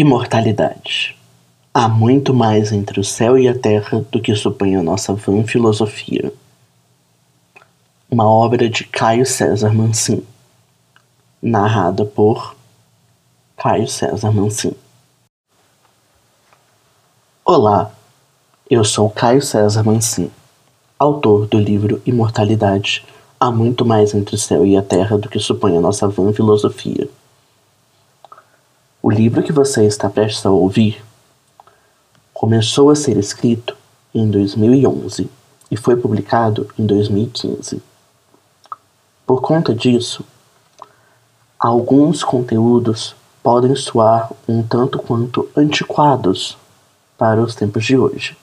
Imortalidade. Há muito mais entre o céu e a terra do que supõe a nossa vã filosofia. Uma obra de Caio César Mancin. Narrada por Caio César Mancin. Olá, eu sou Caio César Mancin, autor do livro Imortalidade. Há muito mais entre o céu e a terra do que supõe a nossa vã filosofia. O livro que você está prestes a ouvir começou a ser escrito em 2011 e foi publicado em 2015. Por conta disso, alguns conteúdos podem soar um tanto quanto antiquados para os tempos de hoje.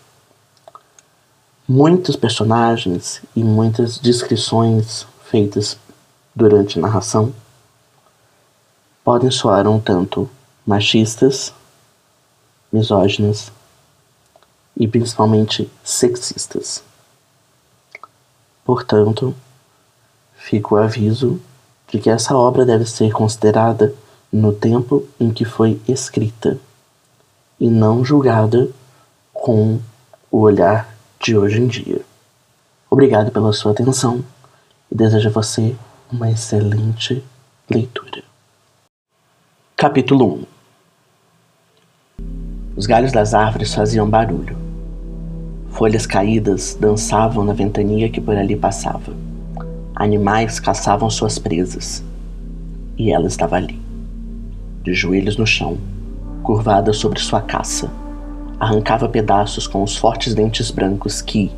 Muitos personagens e muitas descrições feitas durante a narração podem soar um tanto machistas, misóginas e principalmente sexistas. Portanto, fica o aviso de que essa obra deve ser considerada no tempo em que foi escrita e não julgada com o olhar de hoje em dia. Obrigado pela sua atenção e desejo a você uma excelente leitura. Capítulo 1 os galhos das árvores faziam barulho. Folhas caídas dançavam na ventania que por ali passava. Animais caçavam suas presas. E ela estava ali, de joelhos no chão, curvada sobre sua caça. Arrancava pedaços com os fortes dentes brancos que,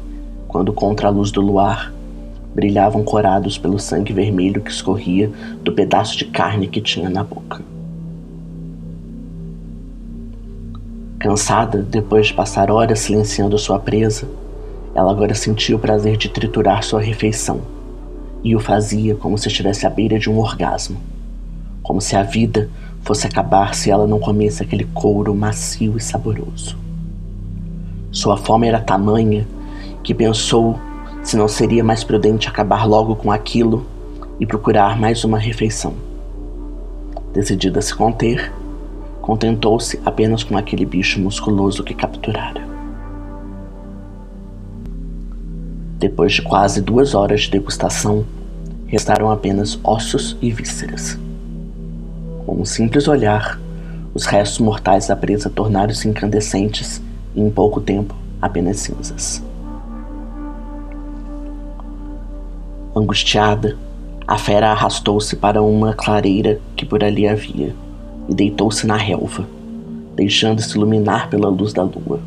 quando contra a luz do luar, brilhavam corados pelo sangue vermelho que escorria do pedaço de carne que tinha na boca. Cansada, depois de passar horas silenciando sua presa, ela agora sentia o prazer de triturar sua refeição, e o fazia como se estivesse à beira de um orgasmo. Como se a vida fosse acabar se ela não comesse aquele couro macio e saboroso. Sua fome era tamanha que pensou se não seria mais prudente acabar logo com aquilo e procurar mais uma refeição. Decidida a se conter, contentou-se apenas com aquele bicho musculoso que capturara. Depois de quase duas horas de degustação, restaram apenas ossos e vísceras. Com um simples olhar, os restos mortais da presa tornaram-se incandescentes e, em pouco tempo, apenas cinzas. Angustiada, a fera arrastou-se para uma clareira que por ali havia e deitou-se na relva, deixando-se iluminar pela luz da lua.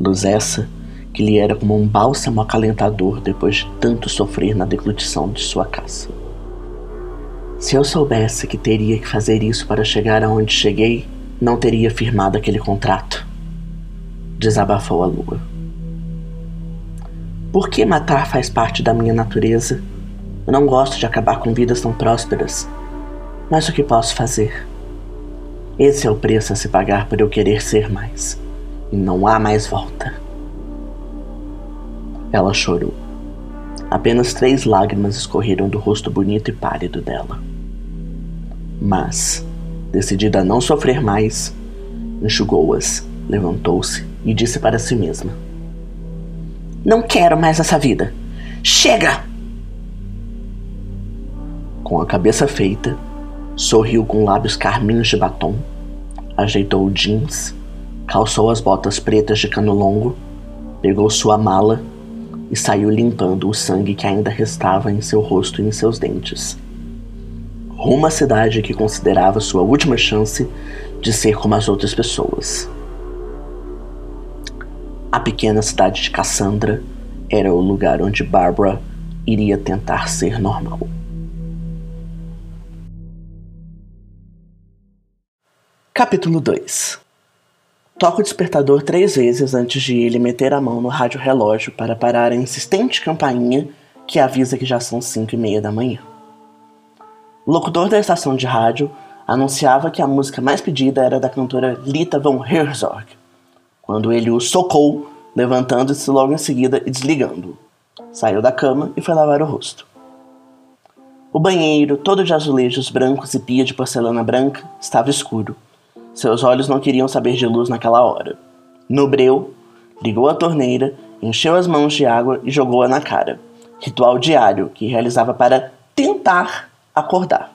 Luz essa que lhe era como um bálsamo acalentador depois de tanto sofrer na deglutição de sua caça. Se eu soubesse que teria que fazer isso para chegar aonde cheguei, não teria firmado aquele contrato. Desabafou a lua. Por que matar faz parte da minha natureza? Eu não gosto de acabar com vidas tão prósperas. Mas o que posso fazer? Esse é o preço a se pagar por eu querer ser mais. E não há mais volta. Ela chorou. Apenas três lágrimas escorreram do rosto bonito e pálido dela. Mas, decidida a não sofrer mais, enxugou-as, levantou-se e disse para si mesma: Não quero mais essa vida. Chega! Com a cabeça feita, Sorriu com lábios carminhos de batom, ajeitou o jeans, calçou as botas pretas de cano longo, pegou sua mala e saiu limpando o sangue que ainda restava em seu rosto e em seus dentes. Rumo à cidade que considerava sua última chance de ser como as outras pessoas. A pequena cidade de Cassandra era o lugar onde Barbara iria tentar ser normal. Capítulo 2 Toca o despertador três vezes antes de ele meter a mão no rádio relógio para parar a insistente campainha que avisa que já são cinco e meia da manhã. O locutor da estação de rádio anunciava que a música mais pedida era da cantora Lita Von Herzog, quando ele o socou, levantando-se logo em seguida e desligando-o. Saiu da cama e foi lavar o rosto. O banheiro, todo de azulejos brancos e pia de porcelana branca, estava escuro Seus olhos não queriam saber de luz naquela hora. No breu, ligou a torneira, encheu as mãos de água e jogou-a na cara. Ritual diário que realizava para tentar acordar.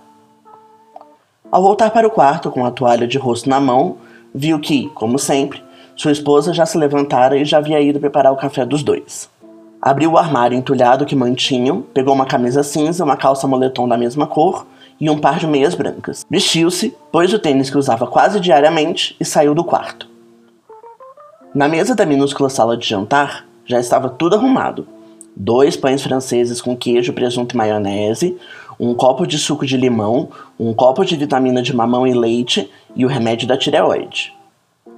Ao voltar para o quarto com a toalha de rosto na mão, viu que, como sempre, sua esposa já se levantara e já havia ido preparar o café dos dois. Abriu o armário entulhado que mantinham, pegou uma camisa cinza, uma calça moletom da mesma cor e um par de meias brancas. Vestiu-se, pôs o tênis que usava quase diariamente e saiu do quarto. Na mesa da minúscula sala de jantar já estava tudo arrumado. Dois pães franceses com queijo, presunto e maionese, um copo de suco de limão, um copo de vitamina de mamão e leite e o remédio da tireoide.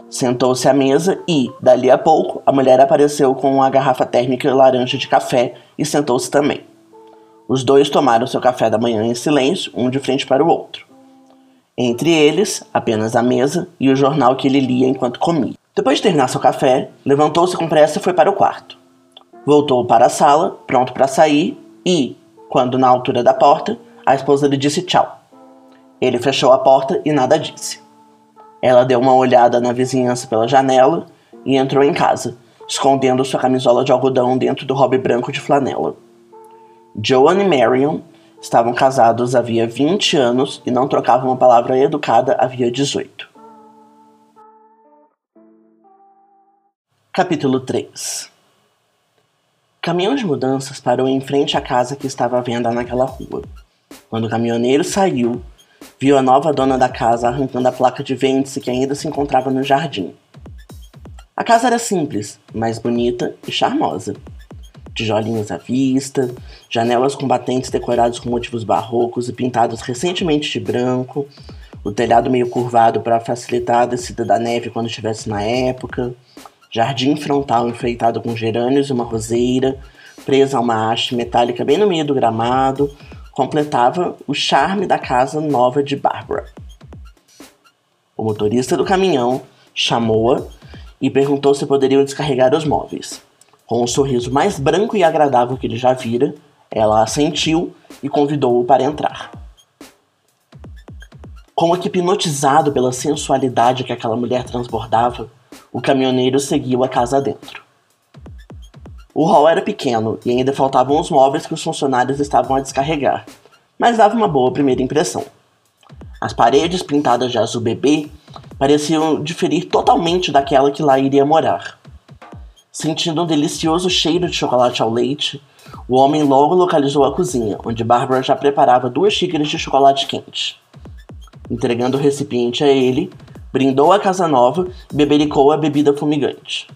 Sentou-se à mesa e, dali a pouco, a mulher apareceu com uma garrafa térmica laranja de café e sentou-se também. Os dois tomaram seu café da manhã em silêncio, um de frente para o outro. Entre eles, apenas a mesa e o jornal que ele lia enquanto comia. Depois de terminar seu café, levantou-se com pressa e foi para o quarto. Voltou para a sala, pronto para sair, e, quando na altura da porta, a esposa lhe disse tchau. Ele fechou a porta e nada disse. Ela deu uma olhada na vizinhança pela janela e entrou em casa, escondendo sua camisola de algodão dentro do hobby branco de flanela. Joan e Marion estavam casados havia 20 anos e não trocavam uma palavra educada havia 18. Capítulo 3 Caminhão de mudanças parou em frente à casa que estava à venda naquela rua. Quando o caminhoneiro saiu, viu a nova dona da casa arrancando a placa de vende-se que ainda se encontrava no jardim. A casa era simples, mas bonita e charmosa. Tijolinhos à vista, janelas com batentes decorados com motivos barrocos e pintados recentemente de branco, o telhado meio curvado para facilitar a descida da neve quando estivesse na época, jardim frontal enfeitado com gerânios e uma roseira, presa a uma haste metálica bem no meio do gramado, completava o charme da casa nova de Barbara. O motorista do caminhão chamou-a e perguntou se poderiam descarregar os móveis. Com um sorriso mais branco e agradável que ele já vira, ela assentiu e convidou-o para entrar. Como que hipnotizado pela sensualidade que aquela mulher transbordava, o caminhoneiro seguiu a casa dentro. O hall era pequeno e ainda faltavam os móveis que os funcionários estavam a descarregar, mas dava uma boa primeira impressão. As paredes pintadas de azul bebê pareciam diferir totalmente daquela que lá iria morar. Sentindo um delicioso cheiro de chocolate ao leite, o homem logo localizou a cozinha, onde Barbara já preparava duas xícaras de chocolate quente. Entregando o recipiente a ele, brindou a casa nova e bebericou a bebida fumigante.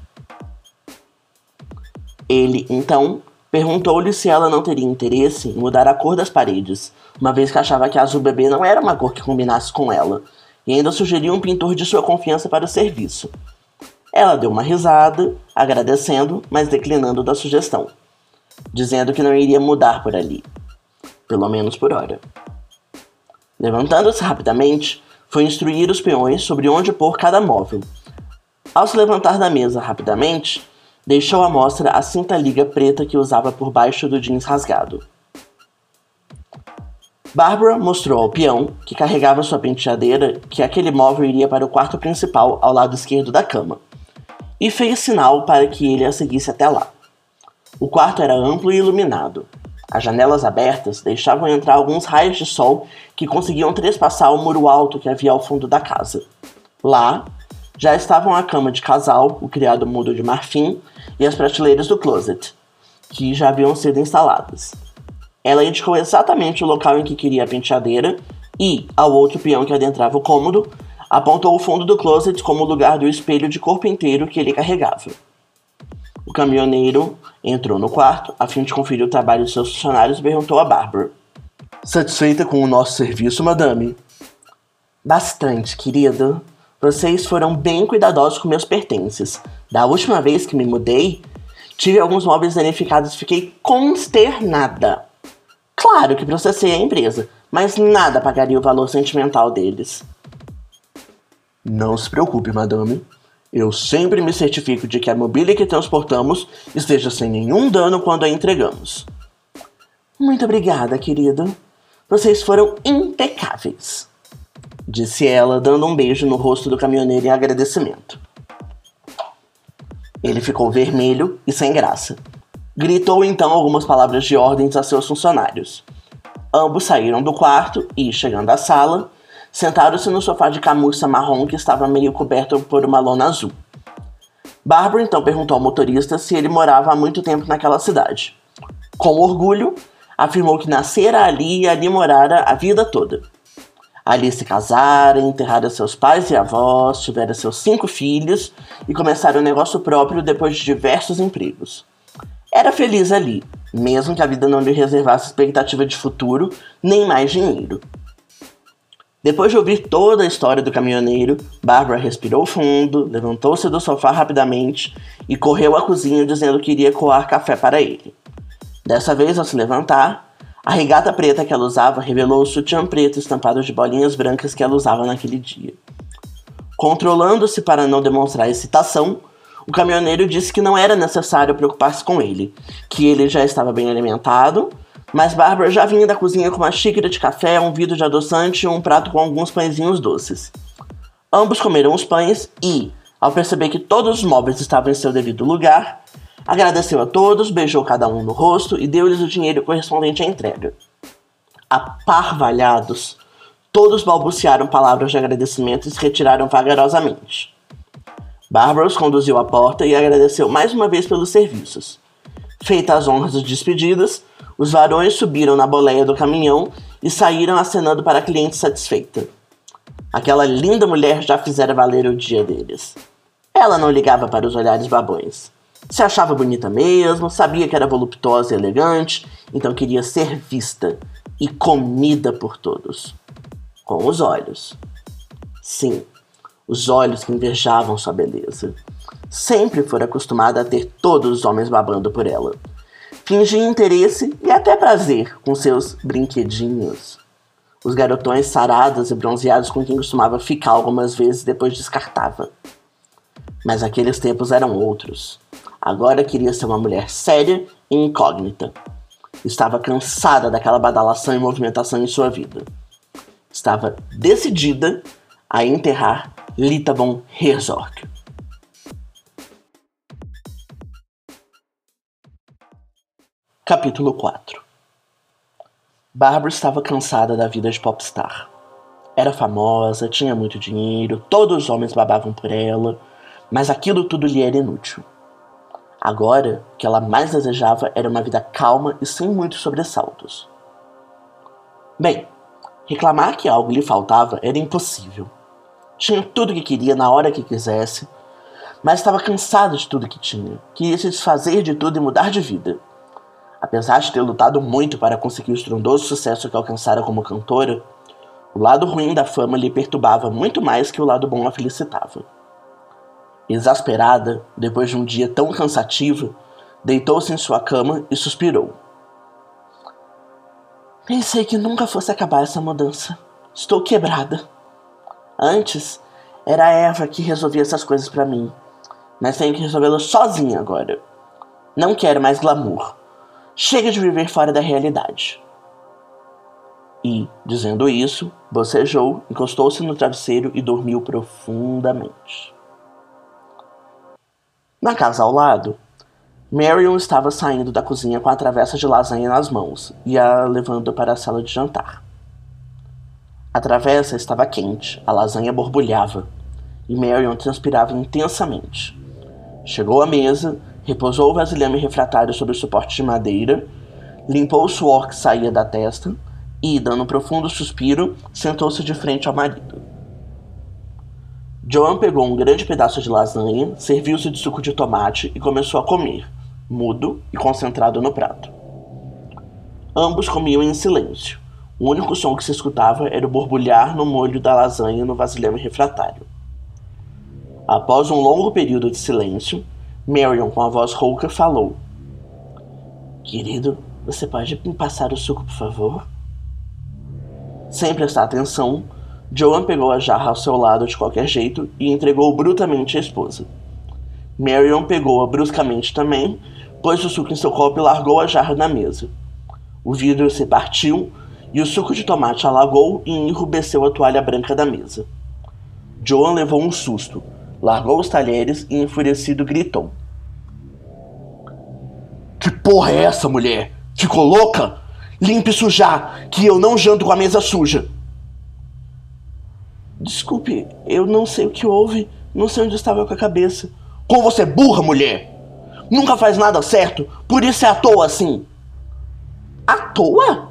Ele, então, perguntou-lhe se ela não teria interesse em mudar a cor das paredes, uma vez que achava que a azul bebê não era uma cor que combinasse com ela, e ainda sugeriu um pintor de sua confiança para o serviço. Ela deu uma risada, agradecendo, mas declinando da sugestão, dizendo que não iria mudar por ali, pelo menos por hora. Levantando-se rapidamente, foi instruir os peões sobre onde pôr cada móvel. Ao se levantar da mesa rapidamente, deixou à mostra a cinta liga preta que usava por baixo do jeans rasgado. Barbara mostrou ao peão, que carregava sua penteadeira, que aquele móvel iria para o quarto principal ao lado esquerdo da cama, e fez sinal para que ele a seguisse até lá. O quarto era amplo e iluminado. As janelas abertas deixavam entrar alguns raios de sol que conseguiam trespassar o muro alto que havia ao fundo da casa. Lá, já estavam a cama de casal, o criado mudo de marfim e as prateleiras do closet, que já haviam sido instaladas. Ela indicou exatamente o local em que queria a penteadeira e, ao outro peão que adentrava o cômodo, apontou o fundo do closet como o lugar do espelho de corpo inteiro que ele carregava. O caminhoneiro entrou no quarto a fim de conferir o trabalho de seus funcionários e perguntou a Barbara: Satisfeita com o nosso serviço, madame? Bastante, querido. Vocês foram bem cuidadosos com meus pertences. Da última vez que me mudei, tive alguns móveis danificados e fiquei consternada. Claro que processei a empresa, mas nada pagaria o valor sentimental deles. Não se preocupe, madame. Eu sempre me certifico de que a mobília que transportamos esteja sem nenhum dano quando a entregamos. Muito obrigada, querido. Vocês foram impecáveis. disse ela, dando um beijo no rosto do caminhoneiro em agradecimento. Ele ficou vermelho e sem graça. Gritou então algumas palavras de ordens a seus funcionários. Ambos saíram do quarto e, chegando à sala, sentaram-se no sofá de camurça marrom que estava meio coberto por uma lona azul. Barbara então perguntou ao motorista se ele morava há muito tempo naquela cidade. Com orgulho, afirmou que nascera ali e ali morara a vida toda. Ali se casara, enterrara seus pais e avós, tivera seus cinco filhos e começara um negócio próprio depois de diversos empregos. Era feliz ali, mesmo que a vida não lhe reservasse expectativa de futuro nem mais dinheiro. Depois de ouvir toda a história do caminhoneiro, Barbara respirou fundo, levantou-se do sofá rapidamente e correu à cozinha dizendo que iria coar café para ele. Dessa vez, ao se levantar, a regata preta que ela usava revelou o sutiã preto estampado de bolinhas brancas que ela usava naquele dia. Controlando-se para não demonstrar excitação, o caminhoneiro disse que não era necessário preocupar-se com ele, que ele já estava bem alimentado, mas Barbara já vinha da cozinha com uma xícara de café, um vidro de adoçante e um prato com alguns pãezinhos doces. Ambos comeram os pães e, ao perceber que todos os móveis estavam em seu devido lugar, Agradeceu a todos, beijou cada um no rosto e deu-lhes o dinheiro correspondente à entrega. Aparvalhados, todos balbuciaram palavras de agradecimento e se retiraram vagarosamente. Barbara os conduziu à porta e agradeceu mais uma vez pelos serviços. Feitas as honras de despedidas, os varões subiram na boleia do caminhão e saíram acenando para a cliente satisfeita. Aquela linda mulher já fizera valer o dia deles. Ela não ligava para os olhares babões. Se achava bonita mesmo, sabia que era voluptuosa e elegante, então queria ser vista e comida por todos. Com os olhos. Sim, os olhos que invejavam sua beleza. Sempre fora acostumada a ter todos os homens babando por ela. Fingia interesse e até prazer com seus brinquedinhos. Os garotões sarados e bronzeados com quem costumava ficar algumas vezes depois descartava. Mas aqueles tempos eram outros. Agora queria ser uma mulher séria e incógnita. Estava cansada daquela badalação e movimentação em sua vida. Estava decidida a enterrar Lita von Herzog. Capítulo 4 Barbara estava cansada da vida de popstar. Era famosa, tinha muito dinheiro, todos os homens babavam por ela, mas aquilo tudo lhe era inútil. Agora, o que ela mais desejava era uma vida calma e sem muitos sobressaltos. Bem, reclamar que algo lhe faltava era impossível. Tinha tudo o que queria na hora que quisesse, mas estava cansada de tudo que tinha. Queria se desfazer de tudo e mudar de vida. Apesar de ter lutado muito para conseguir o estrondoso sucesso que alcançara como cantora, o lado ruim da fama lhe perturbava muito mais que o lado bom a felicitava. Exasperada, depois de um dia tão cansativo, deitou-se em sua cama e suspirou. Pensei que nunca fosse acabar essa mudança. Estou quebrada. Antes, era a Eva que resolvia essas coisas para mim, mas tenho que resolvê-las sozinha agora. Não quero mais glamour. Chega de viver fora da realidade. E, dizendo isso, bocejou, encostou-se no travesseiro e dormiu profundamente. Na casa ao lado, Marion estava saindo da cozinha com a travessa de lasanha nas mãos e a levando para a sala de jantar. A travessa estava quente, a lasanha borbulhava e Marion transpirava intensamente. Chegou à mesa, repousou o vasilhame refratário sobre o suporte de madeira, limpou o suor que saía da testa e, dando um profundo suspiro, sentou-se de frente ao marido. Joan pegou um grande pedaço de lasanha, serviu-se de suco de tomate e começou a comer, mudo e concentrado no prato. Ambos comiam em silêncio. O único som que se escutava era o borbulhar no molho da lasanha no vasilhame refratário. Após um longo período de silêncio, Marion, com a voz rouca, falou: Querido, você pode me passar o suco, por favor? Sem prestar atenção, Joan pegou a jarra ao seu lado de qualquer jeito e entregou brutamente à esposa. Marion pegou-a bruscamente também, pôs o suco em seu copo e largou a jarra na mesa. O vidro se partiu e o suco de tomate alagou e enrubesceu a toalha branca da mesa. Joan levou um susto, largou os talheres e enfurecido gritou: Que porra é essa, mulher? Ficou louca? Limpe isso já, que eu não janto com a mesa suja. Desculpe, eu não sei o que houve, não sei onde estava com a cabeça. Como você é burra, mulher! Nunca faz nada certo, por isso é à toa assim. À toa?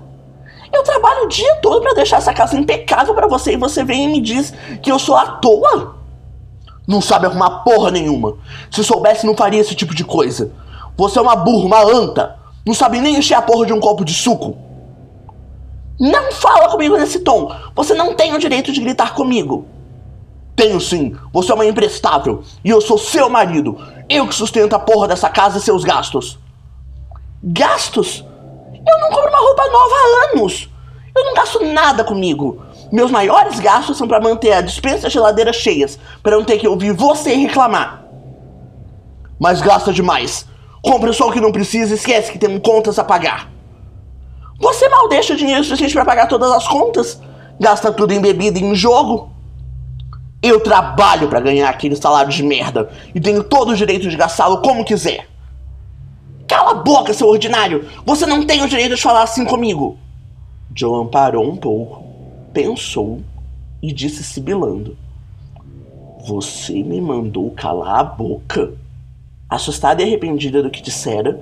Eu trabalho o dia todo para deixar essa casa impecável para você e você vem e me diz que eu sou à toa? Não sabe arrumar porra nenhuma. Se soubesse, não faria esse tipo de coisa. Você é uma burra, uma anta. Não sabe nem encher a porra de um copo de suco. Não fala comigo nesse tom. Você não tem o direito de gritar comigo. Tenho sim. Você é uma imprestável. E eu sou seu marido. Eu que sustento a porra dessa casa e seus gastos. Gastos? Eu não compro uma roupa nova há anos. Eu não gasto nada comigo. Meus maiores gastos são para manter a dispensa e a geladeira cheias, para não ter que ouvir você reclamar. Mas gasta demais. Compre só o que não precisa e esquece que temos contas a pagar. Você mal deixa dinheiro suficiente para pagar todas as contas? Gasta tudo em bebida e em jogo? Eu trabalho para ganhar aquele salário de merda e tenho todo o direito de gastá-lo como quiser. Cala a boca, seu ordinário! Você não tem o direito de falar assim comigo! Joan parou um pouco, pensou e disse sibilando: Você me mandou calar a boca? Assustada e arrependida do que dissera,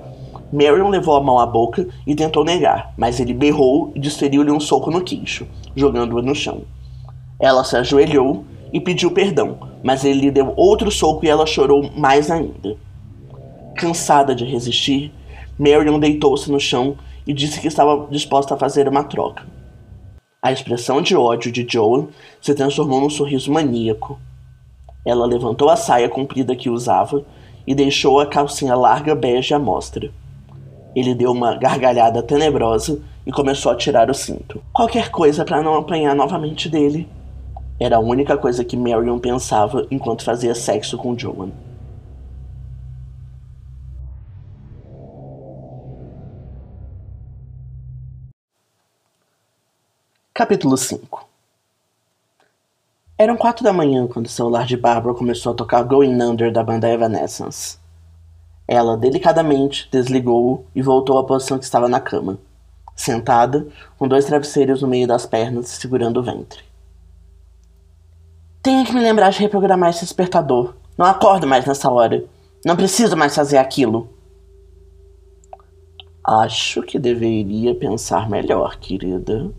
Marion levou a mão à boca e tentou negar, mas ele berrou e desferiu-lhe um soco no queixo, jogando-a no chão. Ela se ajoelhou e pediu perdão, mas ele lhe deu outro soco e ela chorou mais ainda. Cansada de resistir, Marion deitou-se no chão e disse que estava disposta a fazer uma troca. A expressão de ódio de Joan se transformou num sorriso maníaco. Ela levantou a saia comprida que usava e deixou a calcinha larga bege à mostra. Ele deu uma gargalhada tenebrosa e começou a tirar o cinto. Qualquer coisa para não apanhar novamente dele. Era a única coisa que Marion pensava enquanto fazia sexo com Joan. Capítulo 5 Eram quatro da manhã quando o celular de Barbara começou a tocar Going Under da banda Evanescence. Ela delicadamente desligou-o e voltou à posição que estava na cama, sentada, com dois travesseiros no meio das pernas, segurando o ventre. Tenho que me lembrar de reprogramar esse despertador. Não acordo mais nessa hora. Não preciso mais fazer aquilo. Acho que deveria pensar melhor, querida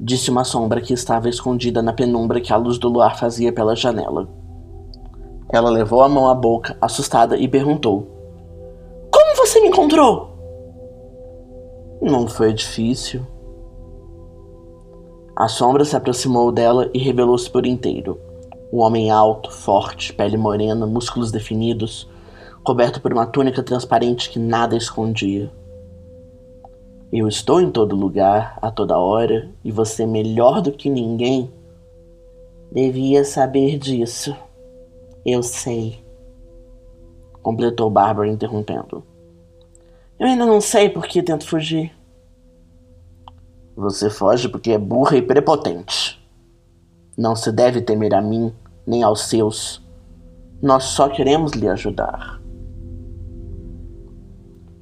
disse uma sombra que estava escondida na penumbra que a luz do luar fazia pela janela. Ela levou a mão à boca, assustada, e perguntou: Como você me encontrou? Não foi difícil. A sombra se aproximou dela e revelou-se por inteiro. Um homem alto, forte, pele morena, músculos definidos, coberto por uma túnica transparente que nada escondia. Eu estou em todo lugar, a toda hora, e você, melhor do que ninguém, devia saber disso. Eu sei. Completou Bárbara, interrompendo. Eu ainda não sei por que tento fugir. Você foge porque é burra e prepotente. Não se deve temer a mim, nem aos seus. Nós só queremos lhe ajudar.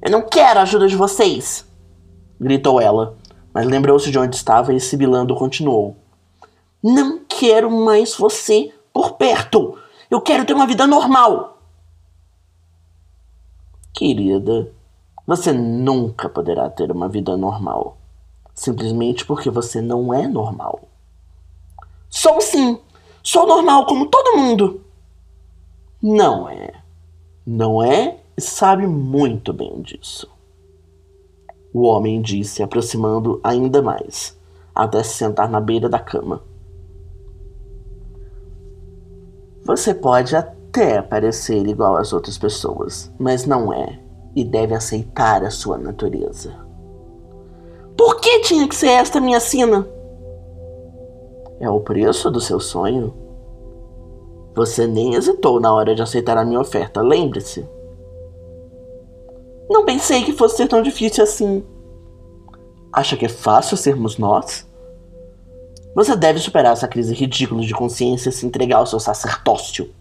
Eu não quero a ajuda de vocês! Gritou ela, mas lembrou-se de onde estava e sibilando continuou. Não quero mais você por perto. Eu quero ter uma vida normal. Querida, você nunca poderá ter uma vida normal. Simplesmente porque você não é normal. Sou sim. Sou normal como todo mundo. Não é. Não é e sabe muito bem disso. O homem disse, aproximando ainda mais, até se sentar na beira da cama. Você pode até parecer igual às outras pessoas, mas não é, e deve aceitar a sua natureza. Por que tinha que ser esta minha sina? É o preço do seu sonho. Você nem hesitou na hora de aceitar a minha oferta, lembre-se. Não pensei que fosse ser tão difícil assim. Acha que é fácil sermos nós? Você deve superar essa crise ridícula de consciência e se entregar ao seu sacerdócio.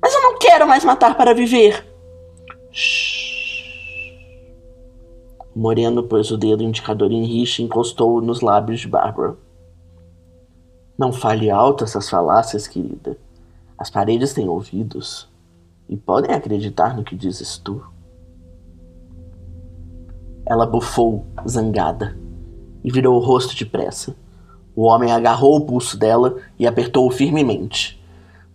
Mas eu não quero mais matar para viver. Shhh. Moreno pôs o dedo indicador em rixa e encostou nos lábios de Bárbara. Não fale alto essas falácias, querida. As paredes têm ouvidos e podem acreditar no que dizes tu. Ela bufou, zangada, e virou o rosto depressa. O homem agarrou o pulso dela e apertou-o firmemente.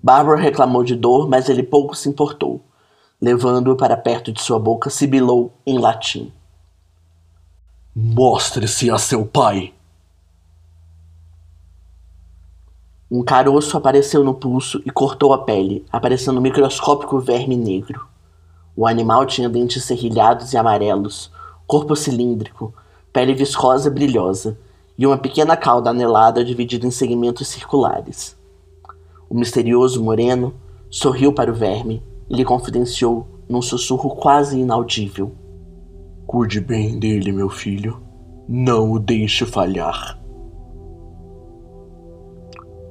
Barbara reclamou de dor, mas ele pouco se importou. Levando-o para perto de sua boca, sibilou em latim. Mostre-se a seu pai. Um caroço apareceu no pulso e cortou a pele, aparecendo um microscópico verme negro. O animal tinha dentes serrilhados e amarelos, corpo cilíndrico, pele viscosa e brilhosa, e uma pequena cauda anelada dividida em segmentos circulares. O misterioso moreno sorriu para o verme e lhe confidenciou num sussurro quase inaudível: Cuide bem dele, meu filho. Não o deixe falhar.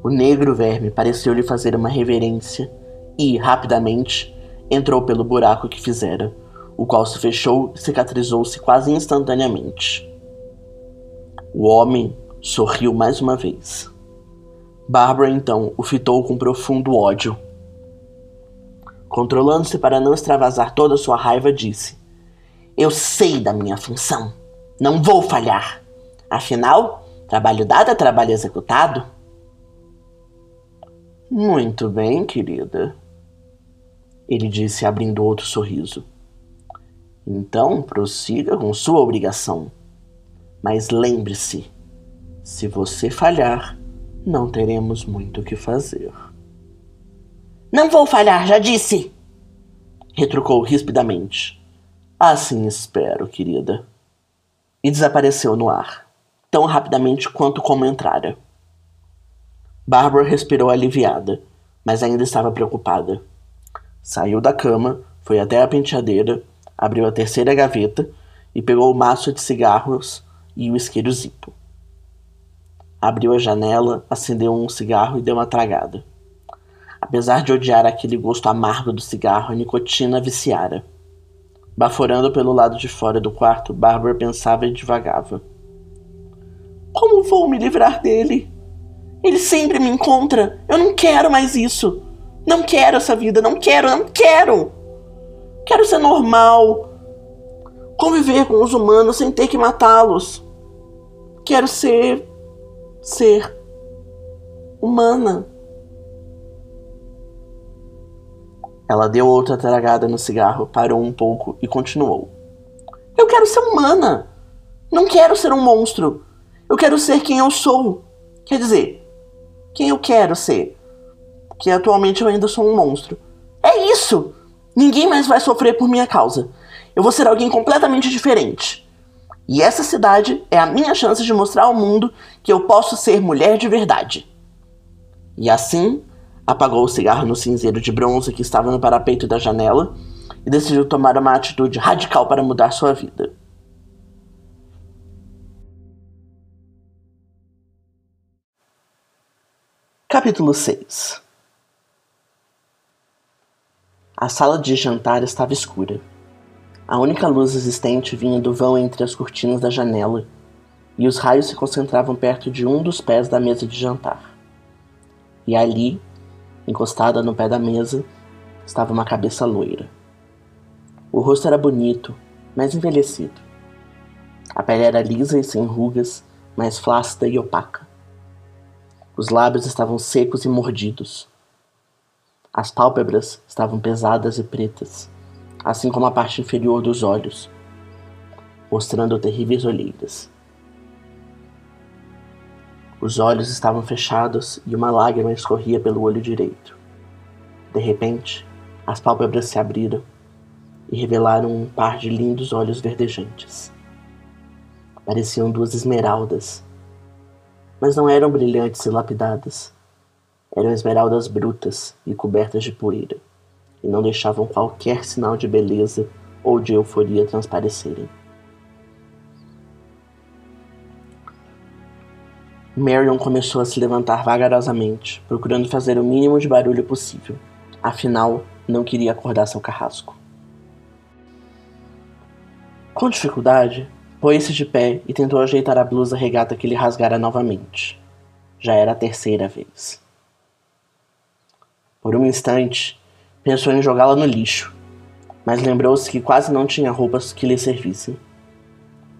O negro verme pareceu lhe fazer uma reverência e, rapidamente, entrou pelo buraco que fizera, o qual se fechou e cicatrizou-se quase instantaneamente. O homem sorriu mais uma vez. Bárbara então o fitou com profundo ódio. Controlando-se para não extravasar toda sua raiva, disse: Eu sei da minha função. Não vou falhar. Afinal, trabalho dado é trabalho executado. Muito bem, querida. Ele disse, abrindo outro sorriso. Então prossiga com sua obrigação. Mas lembre-se: se você falhar, não teremos muito o que fazer. Não vou falhar, já disse! retrucou rispidamente. Assim espero, querida. E desapareceu no ar, tão rapidamente quanto como entrara. Barbara respirou aliviada, mas ainda estava preocupada. Saiu da cama, foi até a penteadeira, abriu a terceira gaveta e pegou o maço de cigarros e o isqueiro Zippo. Abriu a janela, acendeu um cigarro e deu uma tragada. Apesar de odiar aquele gosto amargo do cigarro, a nicotina viciara. Baforando pelo lado de fora do quarto, Bárbara pensava e divagava. Como vou me livrar dele? Ele sempre me encontra. Eu não quero mais isso. Não quero essa vida, não quero, não quero. Quero ser normal. Conviver com os humanos sem ter que matá-los. Quero ser. ser. humana. Ela deu outra tragada no cigarro, parou um pouco e continuou. Eu quero ser humana. Não quero ser um monstro. Eu quero ser quem eu sou. Quer dizer, quem eu quero ser. Que atualmente eu ainda sou um monstro. É isso! Ninguém mais vai sofrer por minha causa. Eu vou ser alguém completamente diferente. E essa cidade é a minha chance de mostrar ao mundo que eu posso ser mulher de verdade. E assim, apagou o cigarro no cinzeiro de bronze que estava no parapeito da janela e decidiu tomar uma atitude radical para mudar sua vida. Capítulo 6 A sala de jantar estava escura. A única luz existente vinha do vão entre as cortinas da janela, e os raios se concentravam perto de um dos pés da mesa de jantar. E ali, encostada no pé da mesa, estava uma cabeça loira. O rosto era bonito, mas envelhecido. A pele era lisa e sem rugas, mas flácida e opaca. Os lábios estavam secos e mordidos. As pálpebras estavam pesadas e pretas, assim como a parte inferior dos olhos, mostrando terríveis olheiras. Os olhos estavam fechados e uma lágrima escorria pelo olho direito. De repente, as pálpebras se abriram e revelaram um par de lindos olhos verdejantes. Pareciam duas esmeraldas mas não eram brilhantes e lapidadas eram esmeraldas brutas e cobertas de poeira, e não deixavam qualquer sinal de beleza ou de euforia transparecerem. Marion começou a se levantar vagarosamente, procurando fazer o mínimo de barulho possível. Afinal, não queria acordar seu carrasco. Com dificuldade, pôs-se de pé e tentou ajeitar a blusa regata que lhe rasgara novamente. Já era a terceira vez. Por um instante, pensou em jogá-la no lixo, mas lembrou-se que quase não tinha roupas que lhe servissem.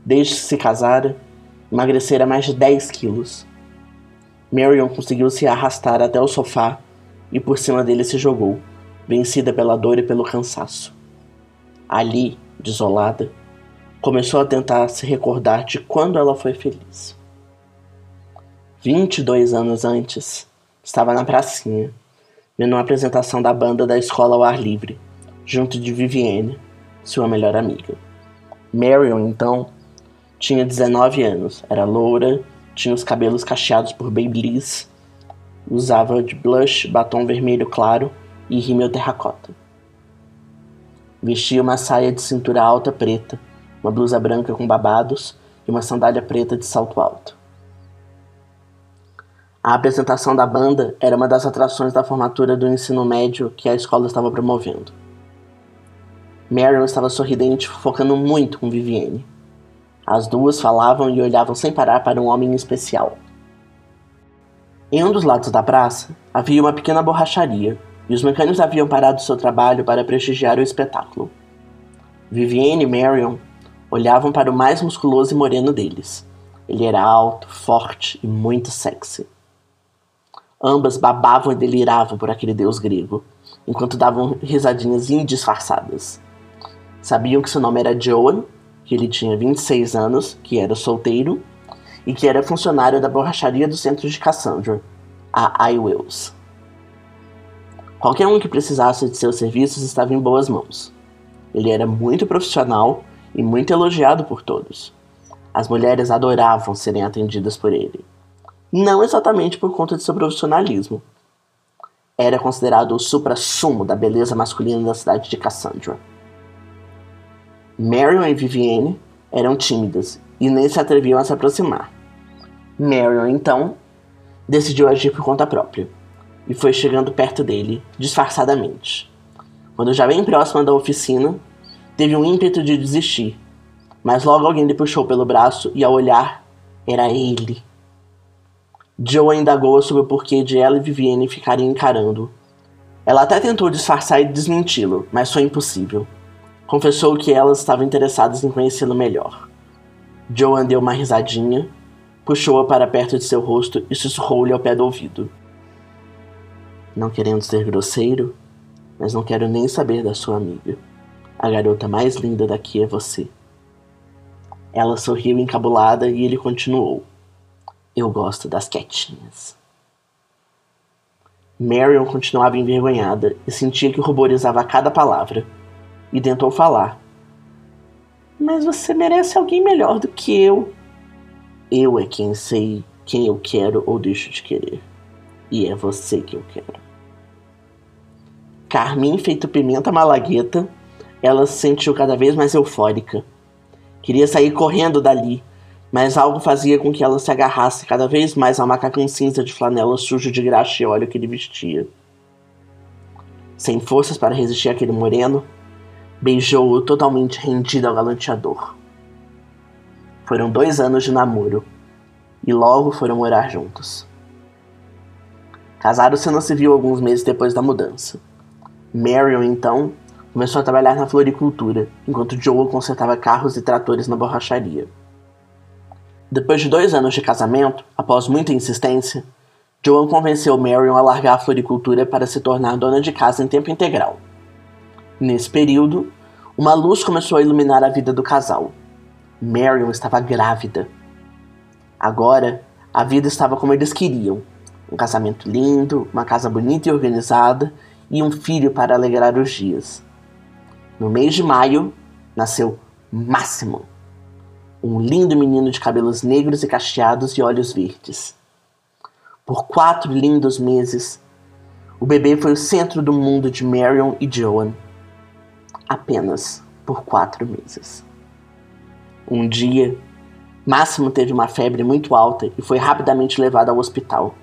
Desde que se casara, emagrecera mais de 10 quilos. Marion conseguiu se arrastar até o sofá e por cima dele se jogou, vencida pela dor e pelo cansaço. Ali, desolada, começou a tentar se recordar de quando ela foi feliz. 22 anos antes, estava na pracinha, vendo uma apresentação da banda da escola ao ar livre, junto de Vivienne, sua melhor amiga. Marion, então, tinha 19 anos, era loura, tinha os cabelos cacheados por Babyliss, usava de blush, batom vermelho claro e rímel terracota. Vestia uma saia de cintura alta preta, uma blusa branca com babados e uma sandália preta de salto alto. A apresentação da banda era uma das atrações da formatura do ensino médio que a escola estava promovendo. Marion estava sorridente, focando muito com Vivienne. As duas falavam e olhavam sem parar para um homem especial. Em um dos lados da praça havia uma pequena borracharia e os mecânicos haviam parado seu trabalho para prestigiar o espetáculo. Vivienne e Marion olhavam para o mais musculoso e moreno deles. Ele era alto, forte e muito sexy. Ambas babavam e deliravam por aquele deus grego, enquanto davam risadinhas indisfarçadas. Sabiam que seu nome era Joan, que ele tinha 26 anos, que era solteiro e que era funcionário da borracharia do centro de Cassandra, a iWills. Qualquer um que precisasse de seus serviços estava em boas mãos. Ele era muito profissional e muito elogiado por todos. As mulheres adoravam serem atendidas por ele não exatamente por conta de seu profissionalismo. Era considerado o supra-sumo da beleza masculina da cidade de Cassandra. Marion e Vivienne eram tímidas e nem se atreviam a se aproximar. Marion, então, decidiu agir por conta própria e foi chegando perto dele, disfarçadamente. Quando já bem próxima da oficina, teve um ímpeto de desistir, mas logo alguém lhe puxou pelo braço e, ao olhar, era ele. Joe indagou sobre o porquê de ela e Vivienne ficarem encarando. Ela até tentou disfarçar e desmenti-lo, mas foi impossível. Confessou que elas estavam interessadas em conhecê-lo melhor. Joan deu uma risadinha, puxou-a para perto de seu rosto e sussurrou-lhe ao pé do ouvido. Não querendo ser grosseiro, mas não quero nem saber da sua amiga. A garota mais linda daqui é você. Ela sorriu encabulada e ele continuou. Eu gosto das quietinhas. Marion continuava envergonhada e sentia que ruborizava cada palavra. E tentou falar. Mas você merece alguém melhor do que eu. Eu é quem sei quem eu quero ou deixo de querer. E é você que eu quero. Carmin, feito pimenta malagueta, ela se sentiu cada vez mais eufórica. Queria sair correndo dali, mas algo fazia com que ela se agarrasse cada vez mais ao macacão cinza de flanela sujo de graxa e óleo que ele vestia. Sem forças para resistir àquele moreno, beijou-o totalmente rendido ao galanteador. Foram dois anos de namoro e logo foram morar juntos. Casaram-se no civil alguns meses depois da mudança. Marion, então, começou a trabalhar na floricultura, enquanto Joel consertava carros e tratores na borracharia. Depois de dois anos de casamento, após muita insistência, Joan convenceu Marion a largar a floricultura para se tornar dona de casa em tempo integral. Nesse período, uma luz começou a iluminar a vida do casal. Marion estava grávida. Agora, a vida estava como eles queriam: um casamento lindo, uma casa bonita e organizada e um filho para alegrar os dias. No mês de maio, nasceu Máximo um lindo menino de cabelos negros e cacheados e olhos verdes. Por quatro lindos meses, o bebê foi o centro do mundo de Marion e Joan. Apenas por quatro meses. Um dia, Máximo teve uma febre muito alta e foi rapidamente levado ao hospital.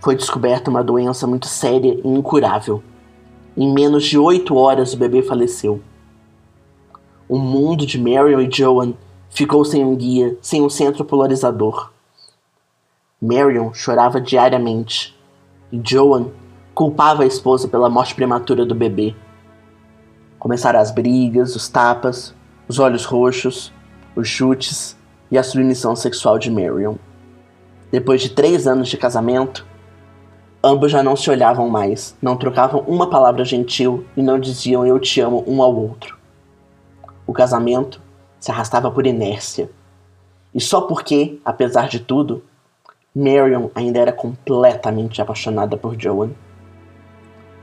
Foi descoberta uma doença muito séria e incurável. Em menos de oito horas o bebê faleceu. O mundo de Marion e Joan ficou sem um guia, sem um centro polarizador. Marion chorava diariamente e Joan culpava a esposa pela morte prematura do bebê. Começaram as brigas, os tapas, os olhos roxos, os chutes e a submissão sexual de Marion. Depois de três anos de casamento, ambos já não se olhavam mais, não trocavam uma palavra gentil e não diziam eu te amo um ao outro. O casamento se arrastava por inércia. E só porque, apesar de tudo, Marion ainda era completamente apaixonada por Joan.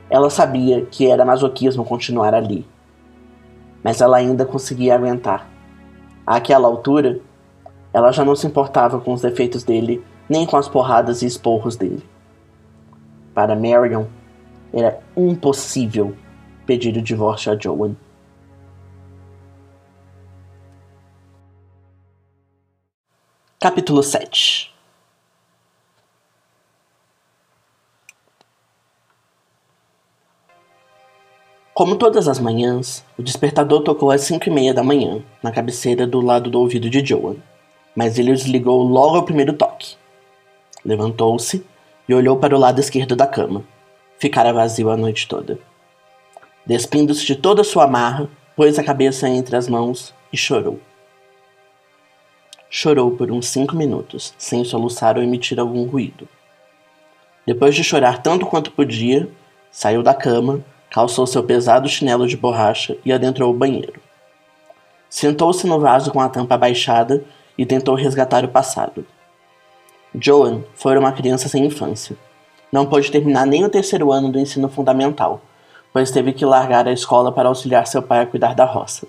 Ela sabia que era masoquismo continuar ali, mas ela ainda conseguia aguentar. Àquela altura, ela já não se importava com os defeitos dele, nem com as porradas e esporros dele. Para Marion, era impossível pedir o divórcio a Joan. Capítulo 7 Como todas as manhãs, o despertador tocou às cinco e meia da manhã, na cabeceira do lado do ouvido de Joan, mas ele o desligou logo ao primeiro toque. Levantou-se e olhou para o lado esquerdo da cama. Ficara vazio a noite toda. Despindo-se de toda sua marra, pôs a cabeça entre as mãos e chorou. Chorou por uns cinco minutos, sem soluçar ou emitir algum ruído. Depois de chorar tanto quanto podia, saiu da cama calçou seu pesado chinelo de borracha e adentrou o banheiro. Sentou-se no vaso com a tampa baixada e tentou resgatar o passado. Joan foi uma criança sem infância. Não pôde terminar nem o terceiro ano do ensino fundamental, pois teve que largar a escola para auxiliar seu pai a cuidar da roça.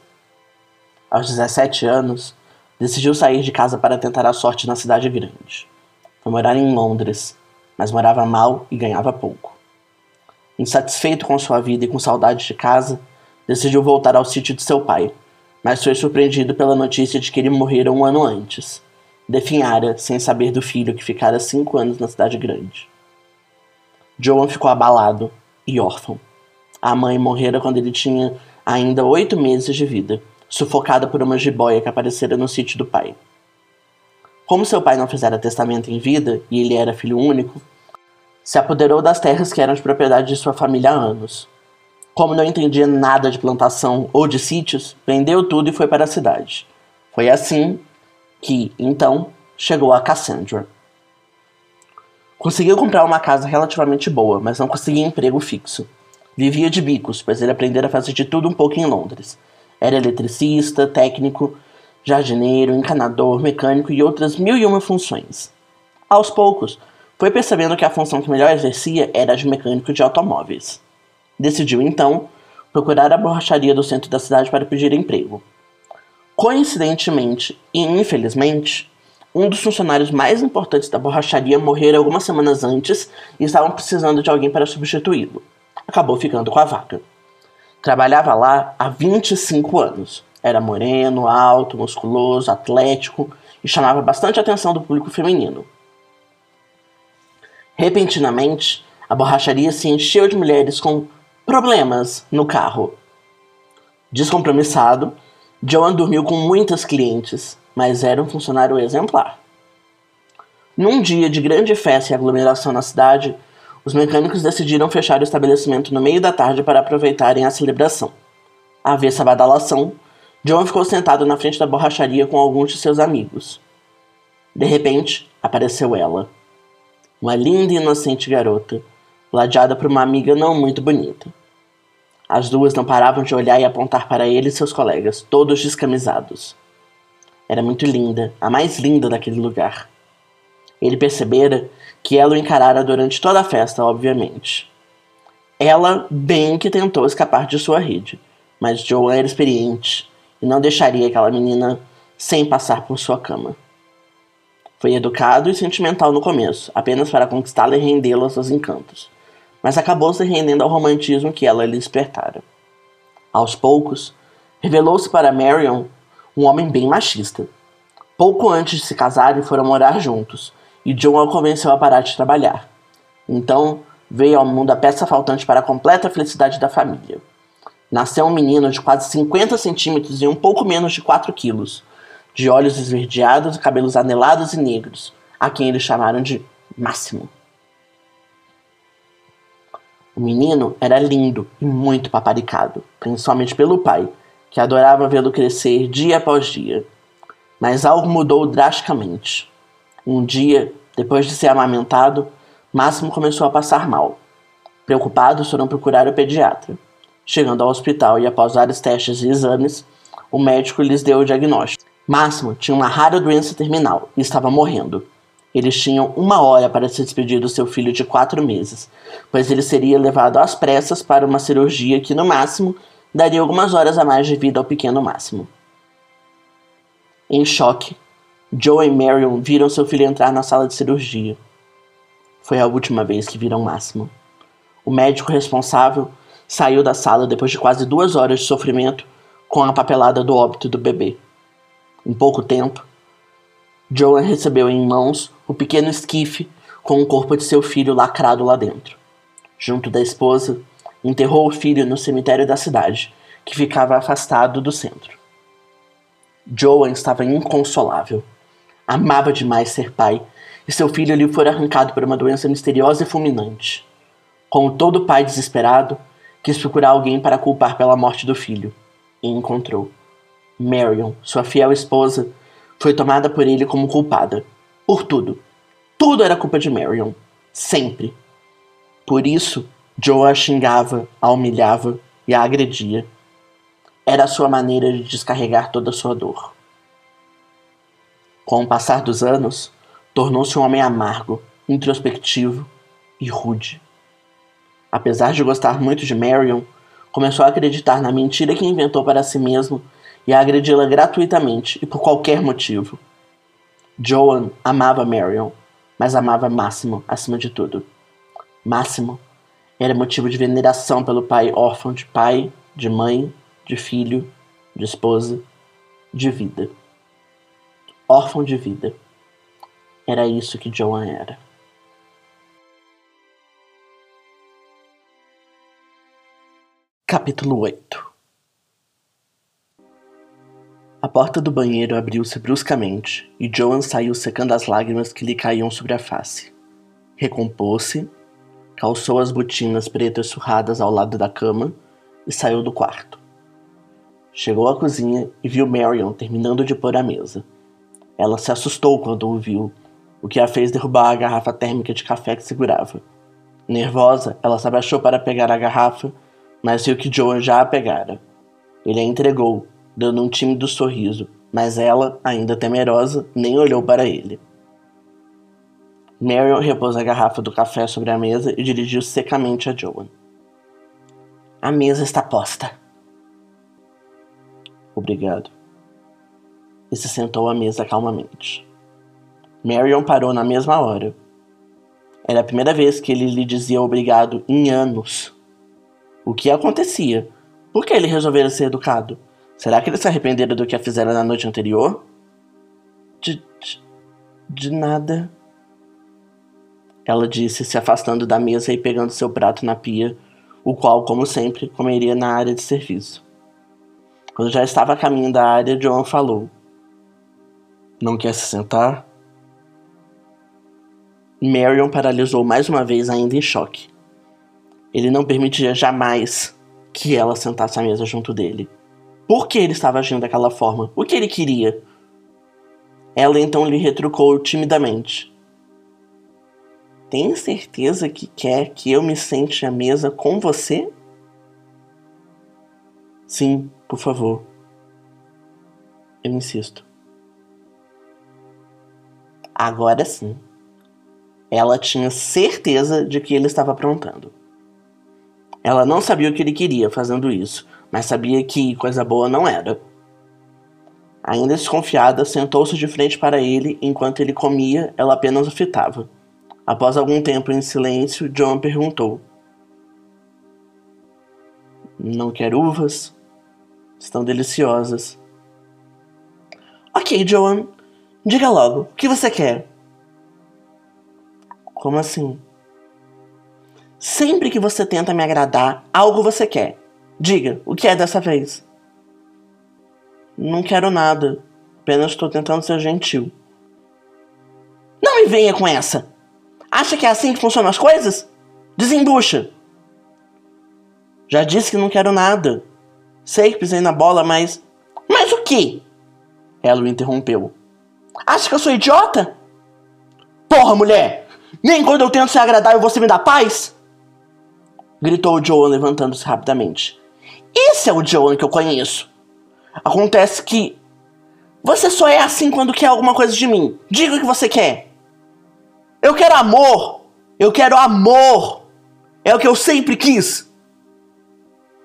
Aos 17 anos, decidiu sair de casa para tentar a sorte na cidade grande. Foi morar em Londres, mas morava mal e ganhava pouco. Insatisfeito com sua vida e com saudade de casa, decidiu voltar ao sítio de seu pai, mas foi surpreendido pela notícia de que ele morrera um ano antes. Definhara, sem saber do filho que ficara cinco anos na cidade grande. Joan ficou abalado e órfão. A mãe morrera quando ele tinha ainda oito meses de vida, sufocada por uma jiboia que aparecera no sítio do pai. Como seu pai não fizera testamento em vida e ele era filho único, se apoderou das terras que eram de propriedade de sua família há anos. Como não entendia nada de plantação ou de sítios, vendeu tudo e foi para a cidade. Foi assim que, então, chegou a Cassandra. Conseguiu comprar uma casa relativamente boa, mas não conseguia emprego fixo. Vivia de bicos, pois ele aprendera a fazer de tudo um pouco em Londres. Era eletricista, técnico, jardineiro, encanador, mecânico e outras mil e uma funções. Aos poucos, foi percebendo que a função que melhor exercia era a de mecânico de automóveis. Decidiu então procurar a borracharia do centro da cidade para pedir emprego. Coincidentemente e infelizmente, um dos funcionários mais importantes da borracharia morrera algumas semanas antes e estavam precisando de alguém para substituí-lo. Acabou ficando com a vaga. Trabalhava lá há 25 anos. Era moreno, alto, musculoso, atlético e chamava bastante atenção do público feminino. Repentinamente, a borracharia se encheu de mulheres com problemas no carro. Descompromissado, Joan dormiu com muitas clientes, mas era um funcionário exemplar. Num dia de grande festa e aglomeração na cidade, os mecânicos decidiram fechar o estabelecimento no meio da tarde para aproveitarem a celebração. À vez badalação, John ficou sentado na frente da borracharia com alguns de seus amigos. De repente, apareceu ela uma linda e inocente garota, ladeada por uma amiga não muito bonita. As duas não paravam de olhar e apontar para ele e seus colegas, todos descamisados. Era muito linda, a mais linda daquele lugar. Ele percebera que ela o encarara durante toda a festa, obviamente. Ela bem que tentou escapar de sua rede, mas Joe era experiente e não deixaria aquela menina sem passar por sua cama. Foi educado e sentimental no começo, apenas para conquistá-la e rendê-la aos seus encantos, mas acabou se rendendo ao romantismo que ela lhe despertara. Aos poucos, revelou-se para Marion um homem bem machista. Pouco antes de se casarem, foram morar juntos, e John a convenceu a parar de trabalhar. Então, veio ao mundo a peça faltante para a completa felicidade da família. Nasceu um menino de quase 50 centímetros e um pouco menos de 4 quilos, de olhos esverdeados e cabelos anelados e negros, a quem eles chamaram de Máximo. O menino era lindo e muito paparicado, principalmente pelo pai, que adorava vê-lo crescer dia após dia. Mas algo mudou drasticamente. Um dia, depois de ser amamentado, Máximo começou a passar mal. Preocupados, foram procurar o pediatra. Chegando ao hospital e após vários testes e exames, o médico lhes deu o diagnóstico. Máximo tinha uma rara doença terminal e estava morrendo. Eles tinham uma hora para se despedir do seu filho de quatro meses, pois ele seria levado às pressas para uma cirurgia que, no máximo, daria algumas horas a mais de vida ao pequeno Máximo. Em choque, Joe e Marion viram seu filho entrar na sala de cirurgia. Foi a última vez que viram Máximo. O médico responsável saiu da sala depois de quase duas horas de sofrimento com a papelada do óbito do bebê. Em pouco tempo, Joan recebeu em mãos o pequeno esquife com o corpo de seu filho lacrado lá dentro. Junto da esposa, enterrou o filho no cemitério da cidade, que ficava afastado do centro. Joan estava inconsolável. Amava demais ser pai, e seu filho lhe foi arrancado por uma doença misteriosa e fulminante. Como todo pai desesperado, quis procurar alguém para culpar pela morte do filho, e encontrou. Marion, sua fiel esposa, foi tomada por ele como culpada. Por tudo. Tudo era culpa de Marion. Sempre. Por isso, Joe a xingava, a humilhava e a agredia. Era a sua maneira de descarregar toda a sua dor. Com o passar dos anos, tornou-se um homem amargo, introspectivo e rude. Apesar de gostar muito de Marion, começou a acreditar na mentira que inventou para si mesmo e a agredi-la gratuitamente e por qualquer motivo. Joan amava Marion, mas amava Máximo acima de tudo. Máximo era motivo de veneração pelo pai órfão de pai, de mãe, de filho, de esposa, de vida. Órfão de vida. Era isso que Joan era. Capítulo 8 a porta do banheiro abriu-se bruscamente e Joan saiu secando as lágrimas que lhe caíam sobre a face. Recompôs-se, calçou as botinas pretas surradas ao lado da cama e saiu do quarto. Chegou à cozinha e viu Marion terminando de pôr a mesa. Ela se assustou quando o viu, o que a fez derrubar a garrafa térmica de café que segurava. Nervosa, ela se abaixou para pegar a garrafa, mas viu que Joan já a pegara. Ele a entregou dando um tímido sorriso, mas ela, ainda temerosa, nem olhou para ele. Marion repôs a garrafa do café sobre a mesa e dirigiu secamente a Joan. A mesa está posta. Obrigado. E se sentou à mesa calmamente. Marion parou na mesma hora. Era a primeira vez que ele lhe dizia obrigado em anos. O que acontecia? Por que ele resolvera ser educado? Será que eles se arrependeram do que a fizeram na noite anterior? De, de, de nada. Ela disse, se afastando da mesa e pegando seu prato na pia, o qual, como sempre, comeria na área de serviço. Quando já estava a caminho da área, John falou: Não quer se sentar? Marion paralisou mais uma vez, ainda em choque. Ele não permitia jamais que ela sentasse à mesa junto dele. Por que ele estava agindo daquela forma? O que ele queria? Ela então lhe retrucou timidamente. Tem certeza que quer que eu me sente à mesa com você? Sim, por favor. Eu insisto. Agora sim. Ela tinha certeza de que ele estava aprontando. Ela não sabia o que ele queria fazendo isso, mas sabia que coisa boa não era. Ainda desconfiada, sentou-se de frente para ele enquanto ele comia, ela apenas o fitava. Após algum tempo em silêncio, John perguntou: Não quer uvas? Estão deliciosas. Ok, Joan. Diga logo, o que você quer? Como assim? Sempre que você tenta me agradar, algo você quer. Diga, o que é dessa vez? Não quero nada. Apenas estou tentando ser gentil. Não me venha com essa! Acha que é assim que funcionam as coisas? Desembucha! Já disse que não quero nada. Sei que pisei na bola, mas. Mas o que? Ela o interrompeu. Acha que eu sou idiota? Porra, mulher! Nem quando eu tento ser agradável você me dá paz? Gritou Joan levantando-se rapidamente. Esse é o Joan que eu conheço. Acontece que. Você só é assim quando quer alguma coisa de mim. Diga o que você quer. Eu quero amor! Eu quero amor! É o que eu sempre quis!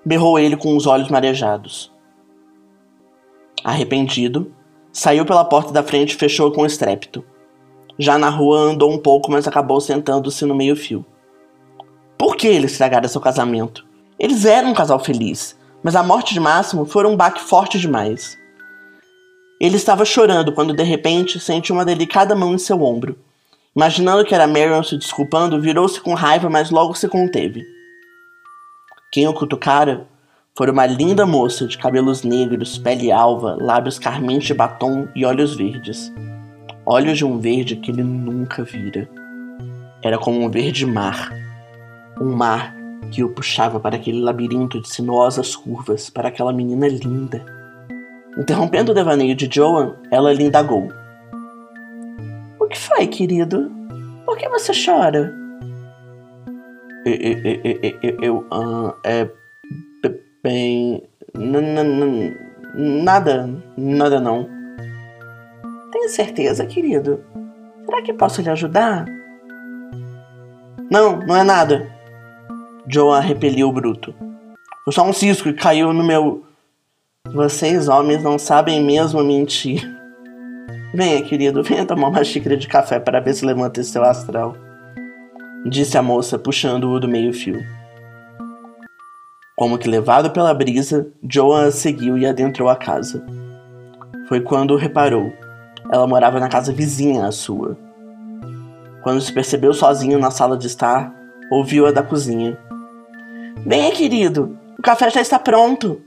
Berrou ele com os olhos marejados. Arrependido, saiu pela porta da frente e fechou com estrépito. Já na rua andou um pouco, mas acabou sentando-se no meio-fio. Por que eles estragaram seu casamento? Eles eram um casal feliz, mas a morte de Máximo foi um baque forte demais. Ele estava chorando quando de repente sentiu uma delicada mão em seu ombro. Imaginando que era Marion se desculpando, virou-se com raiva, mas logo se conteve. Quem o cutucara foi uma linda moça de cabelos negros, pele alva, lábios carmins de batom e olhos verdes olhos de um verde que ele nunca vira. Era como um verde mar, um mar que o puxava para aquele labirinto de sinuosas curvas, para aquela menina linda. Interrompendo o devaneio de Joan, ela lhe indagou. O que foi, querido? Por que você chora? Eu. eu, eu, eu uh, é. Bem. Nada, nada não. Tem certeza, querido? Será que posso lhe ajudar? Não, não é nada. Joa repeliu o bruto. Foi só um cisco que caiu no meu. Vocês, homens, não sabem mesmo mentir. Venha, querido, venha tomar uma xícara de café para ver se levanta esse seu astral. Disse a moça, puxando-o do meio-fio. Como que levado pela brisa, Joan seguiu e adentrou a casa. Foi quando reparou ela morava na casa vizinha à sua. Quando se percebeu sozinho na sala de estar, ouviu-a da cozinha. Venha, querido, o café já está pronto.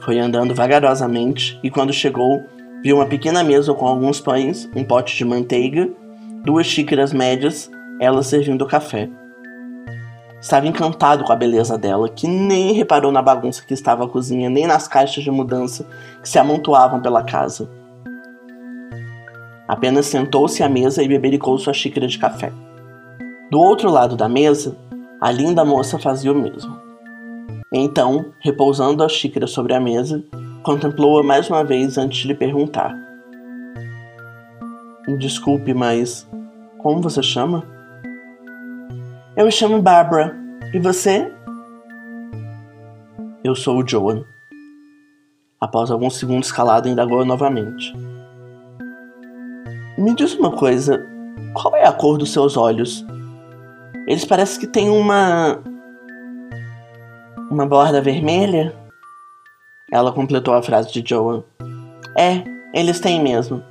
Foi andando vagarosamente e, quando chegou, viu uma pequena mesa com alguns pães, um pote de manteiga, duas xícaras médias, ela servindo café. Estava encantado com a beleza dela, que nem reparou na bagunça que estava a cozinha, nem nas caixas de mudança que se amontoavam pela casa. Apenas sentou-se à mesa e bebericou sua xícara de café. Do outro lado da mesa, a linda moça fazia o mesmo. Então, repousando a xícara sobre a mesa, contemplou-a mais uma vez antes de lhe perguntar: Desculpe, mas como você chama? Eu me chamo Barbara. E você? Eu sou o Joan. Após alguns segundos calado, indagou novamente. Me diz uma coisa, qual é a cor dos seus olhos? Eles parecem que têm uma. Uma borda vermelha? Ela completou a frase de Joan. É, eles têm mesmo.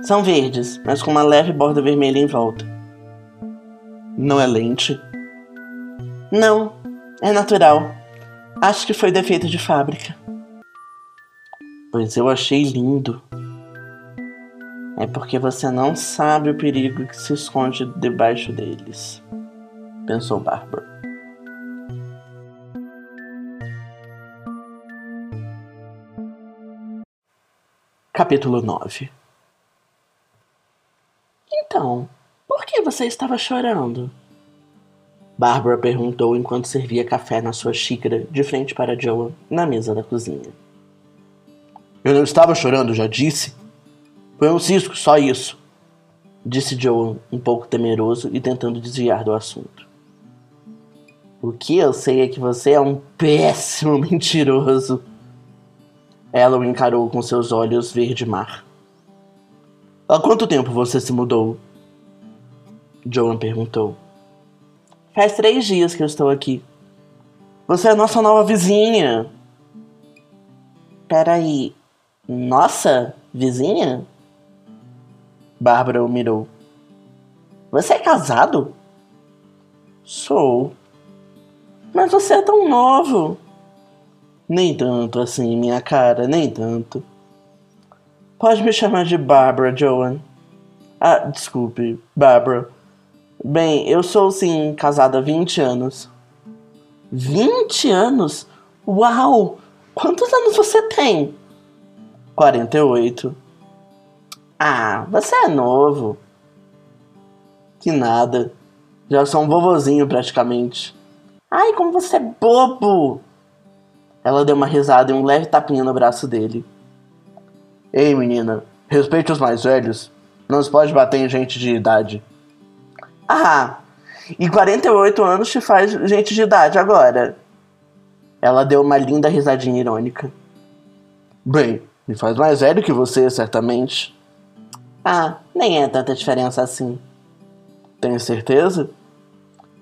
São verdes, mas com uma leve borda vermelha em volta. Não é lente? Não, é natural. Acho que foi defeito de fábrica. Pois eu achei lindo. É porque você não sabe o perigo que se esconde debaixo deles, pensou Bárbara. Capítulo 9 Então, por que você estava chorando? Bárbara perguntou enquanto servia café na sua xícara de frente para Joan na mesa da cozinha. Eu não estava chorando, já disse, foi um cisco, só isso, disse Joe, um pouco temeroso e tentando desviar do assunto. O que eu sei é que você é um péssimo mentiroso. Ela o encarou com seus olhos verde-mar. Há quanto tempo você se mudou? Joan perguntou. Faz três dias que eu estou aqui. Você é a nossa nova vizinha. Peraí. Nossa vizinha? Bárbara o mirou. Você é casado? Sou. Mas você é tão novo. Nem tanto assim, minha cara, nem tanto. Pode me chamar de Barbara, Joan. Ah, desculpe, Barbara. Bem, eu sou sim casada há 20 anos. 20 anos? Uau! Quantos anos você tem? 48. Ah, você é novo. Que nada. Já sou um vovozinho praticamente. Ai, como você é bobo! Ela deu uma risada e um leve tapinha no braço dele. Ei, menina, respeite os mais velhos. Não se pode bater em gente de idade. Ah, e 48 anos te faz gente de idade agora. Ela deu uma linda risadinha irônica. Bem, me faz mais velho que você, certamente. Ah, nem é tanta diferença assim. Tem certeza?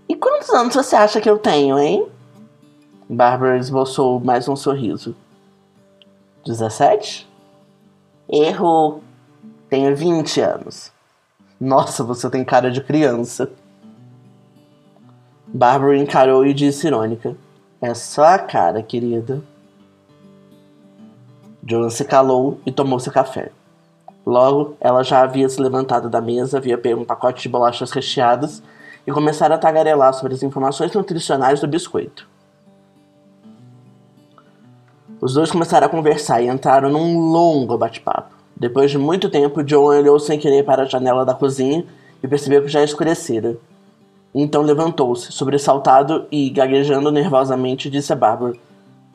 E quantos anos você acha que eu tenho, hein? Bárbara esboçou mais um sorriso. 17? Errou. Tenho 20 anos. Nossa, você tem cara de criança. Bárbara encarou e disse irônica. É só a cara, querida. Joan se calou e tomou seu café. Logo, ela já havia se levantado da mesa, havia pego um pacote de bolachas recheadas e começara a tagarelar sobre as informações nutricionais do biscoito. Os dois começaram a conversar e entraram num longo bate-papo. Depois de muito tempo, John olhou sem querer para a janela da cozinha e percebeu que já escurecera. Então levantou-se, sobressaltado e, gaguejando nervosamente, disse a Bárbara: